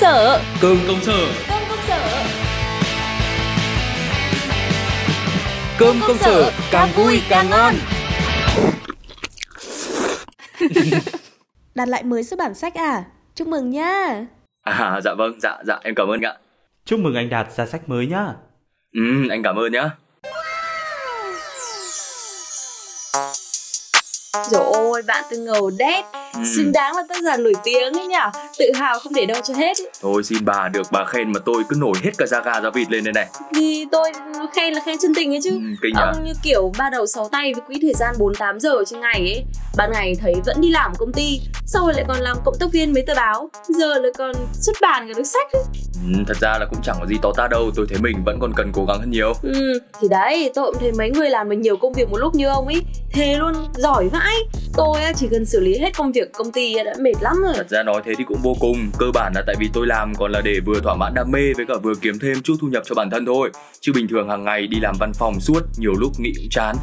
sở. Cơm công sở. Cơm công sở. Cơm công sở càng vui càng ngon. Đặt lại mới xuất bản sách à? Chúc mừng nha À dạ vâng, dạ dạ em cảm ơn ạ. Chúc mừng anh Đạt ra sách mới nhá. Ừ, anh cảm ơn nhá. Rồi ôi, bạn từ ngầu đét ừ. Xứng đáng là tác giả nổi tiếng ấy nhở. Tự hào không để đâu cho hết ý. Thôi xin bà được bà khen mà tôi cứ nổi hết cả da gà da vịt lên đây này. Vì tôi khen là khen chân tình ấy chứ. Ừ, Kinh Ông như kiểu ba đầu sáu tay với quỹ thời gian 48 giờ trên ngày ấy. Ban ngày thấy vẫn đi làm công ty Sau rồi lại còn làm cộng tác viên mấy tờ báo. Giờ lại còn xuất bản cả được sách ấy. ừ, Thật ra là cũng chẳng có gì to tát đâu Tôi thấy mình vẫn còn cần cố gắng hơn nhiều. Ừ, thì đấy, tôi cũng thấy mấy người làm được nhiều công việc một lúc như ông ấy Thế luôn, giỏi vãi Tôi chỉ cần xử lý hết công việc công ty đã mệt lắm rồi. Thật ra nói thế thì cũng vô cùng. Cơ bản là tại vì tôi làm còn là để vừa thỏa mãn đam mê Với cả vừa kiếm thêm chút thu nhập cho bản thân thôi. Chứ bình thường hàng ngày đi làm văn phòng suốt, Nhiều lúc nghĩ cũng chán.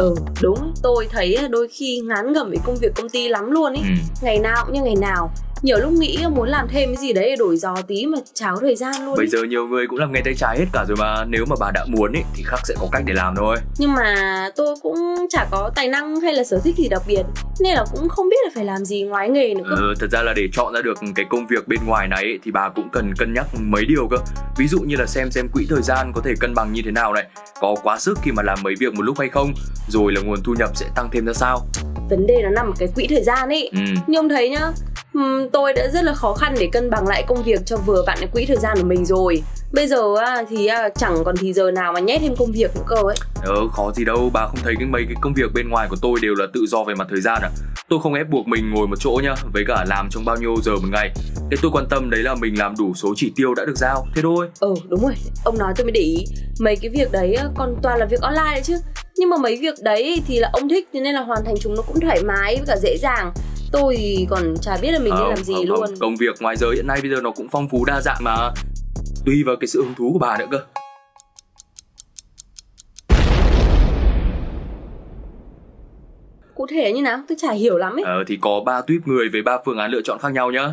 Ừ, đúng, tôi thấy đôi khi ngán ngẩm với công việc công ty lắm luôn ấy ừ. Ngày nào cũng như ngày nào. Nhiều lúc nghĩ muốn làm thêm cái gì đấy để đổi gió tí mà cháo thời gian luôn Bây ấy. giờ nhiều người cũng làm nghề tay trái hết cả rồi mà Nếu mà bà đã muốn ấy, thì khắc sẽ có cách để làm thôi. Nhưng mà tôi cũng chả có tài năng hay là sở thích gì đặc biệt Nên là cũng không biết là phải làm gì ngoài nghề nữa cơ. Ừ, Thật ra là để chọn ra được cái công việc bên ngoài này ấy, Thì bà cũng cần cân nhắc mấy điều cơ. Ví dụ như là xem xem quỹ thời gian có thể cân bằng như thế nào này. Có quá sức khi mà làm mấy việc một lúc hay không Rồi là nguồn thu nhập sẽ tăng thêm ra sao? Vấn đề nó nằm ở cái quỹ thời gian ấy. Ừ. Như ông thấy nhá ừm, Tôi đã rất là khó khăn để cân bằng lại công việc cho vừa vặn cái quỹ thời gian của mình rồi. Bây giờ thì á, chẳng còn thì giờ nào mà nhét thêm công việc nữa cơ ấy. Ờ, khó gì đâu, bà không thấy cái mấy cái công việc bên ngoài của tôi đều là tự do về mặt thời gian à Tôi không ép buộc mình ngồi một chỗ nhá, với cả làm trong bao nhiêu giờ một ngày. Thế tôi quan tâm đấy là mình làm đủ số chỉ tiêu đã được giao, thế thôi. Ừ đúng rồi, ông nói tôi mới để ý. Mấy cái việc đấy còn toàn là việc online đấy chứ Nhưng mà mấy việc đấy thì là ông thích Thế nên là hoàn thành chúng nó cũng thoải mái với cả dễ dàng. Tôi thì còn chả biết là mình nên Không, làm gì không, luôn. Không. Công việc ngoài giờ hiện nay bây giờ nó cũng phong phú đa dạng mà. Tùy vào cái sự hứng thú của bà nữa cơ. Cụ thể như nào, tôi chả hiểu lắm ấy. Ờ, thì có ba tuyếp người với ba phương án lựa chọn khác nhau nhá.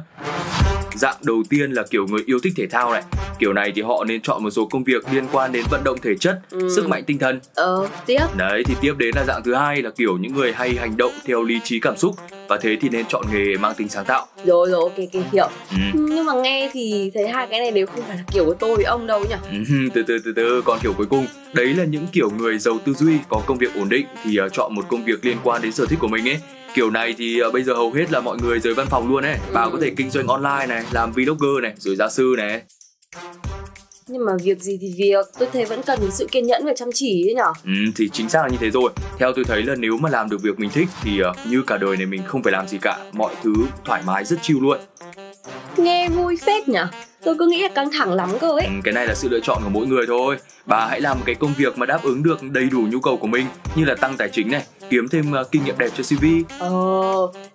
Dạng đầu tiên là kiểu người yêu thích thể thao này Kiểu này thì họ nên chọn một số công việc liên quan đến vận động thể chất, Ừ. sức mạnh tinh thần. Ờ, tiếp. Đấy thì tiếp đến là dạng thứ hai là kiểu những người hay hành động theo lý trí cảm xúc Và thế thì nên chọn nghề mang tính sáng tạo. Rồi rồi, ok, ok, hiểu ừ. Nhưng mà nghe thì thấy hai cái này đều không phải là kiểu của tôi với ông đâu nhỉ? Ừ, từ từ từ từ còn kiểu cuối cùng. Đấy là những kiểu người giàu tư duy có công việc ổn định thì uh, chọn một công việc liên quan đến sở thích của mình ấy. Kiểu này thì uh, bây giờ hầu hết là mọi người rời văn phòng luôn ấy. Bà Ừ. có thể kinh doanh online này làm vlogger này rồi gia sư này Nhưng mà việc gì thì việc, tôi thấy vẫn cần sự kiên nhẫn và chăm chỉ ấy nhở. Ừ, thì chính xác là như thế rồi. Theo tôi thấy là nếu mà làm được việc mình thích thì uh, như cả đời này mình không phải làm gì cả mọi thứ thoải mái rất chill luôn. Nghe vui phết nhở Tôi cứ nghĩ là căng thẳng lắm cơ ấy. Ừ, cái này là sự lựa chọn của mỗi người thôi. Bà hãy làm cái công việc mà đáp ứng được đầy đủ nhu cầu của mình như là tăng tài chính này kiếm thêm uh, kinh nghiệm đẹp cho cv Ờ,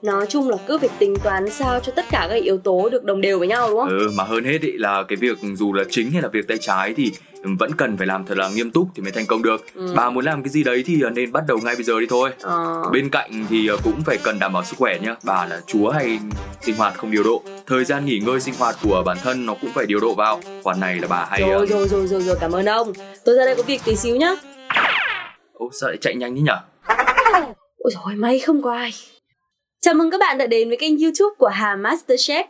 nói chung là cứ phải tính toán sao cho tất cả các yếu tố được đồng đều với nhau đúng không? Ừ, mà hơn hết ý là cái việc dù là chính hay là việc tay trái thì vẫn cần phải làm thật là nghiêm túc thì mới thành công được. Ừ. Bà muốn làm cái gì đấy thì nên bắt đầu ngay bây giờ đi thôi. Ờ, Bên cạnh thì cũng phải cần đảm bảo sức khỏe nhá. Bà là chúa hay sinh hoạt không điều độ. Thời gian nghỉ ngơi sinh hoạt của bản thân nó cũng phải điều độ vào. Khoản này là bà hay rồi, ờ, rồi rồi rồi rồi cảm ơn ông. Tôi ra đây có việc tí xíu nhá. Ô, sao lại chạy nhanh thế nhở? Ôi rồi may không có ai. Chào mừng các bạn đã đến với kênh YouTube của Hà Masterchef.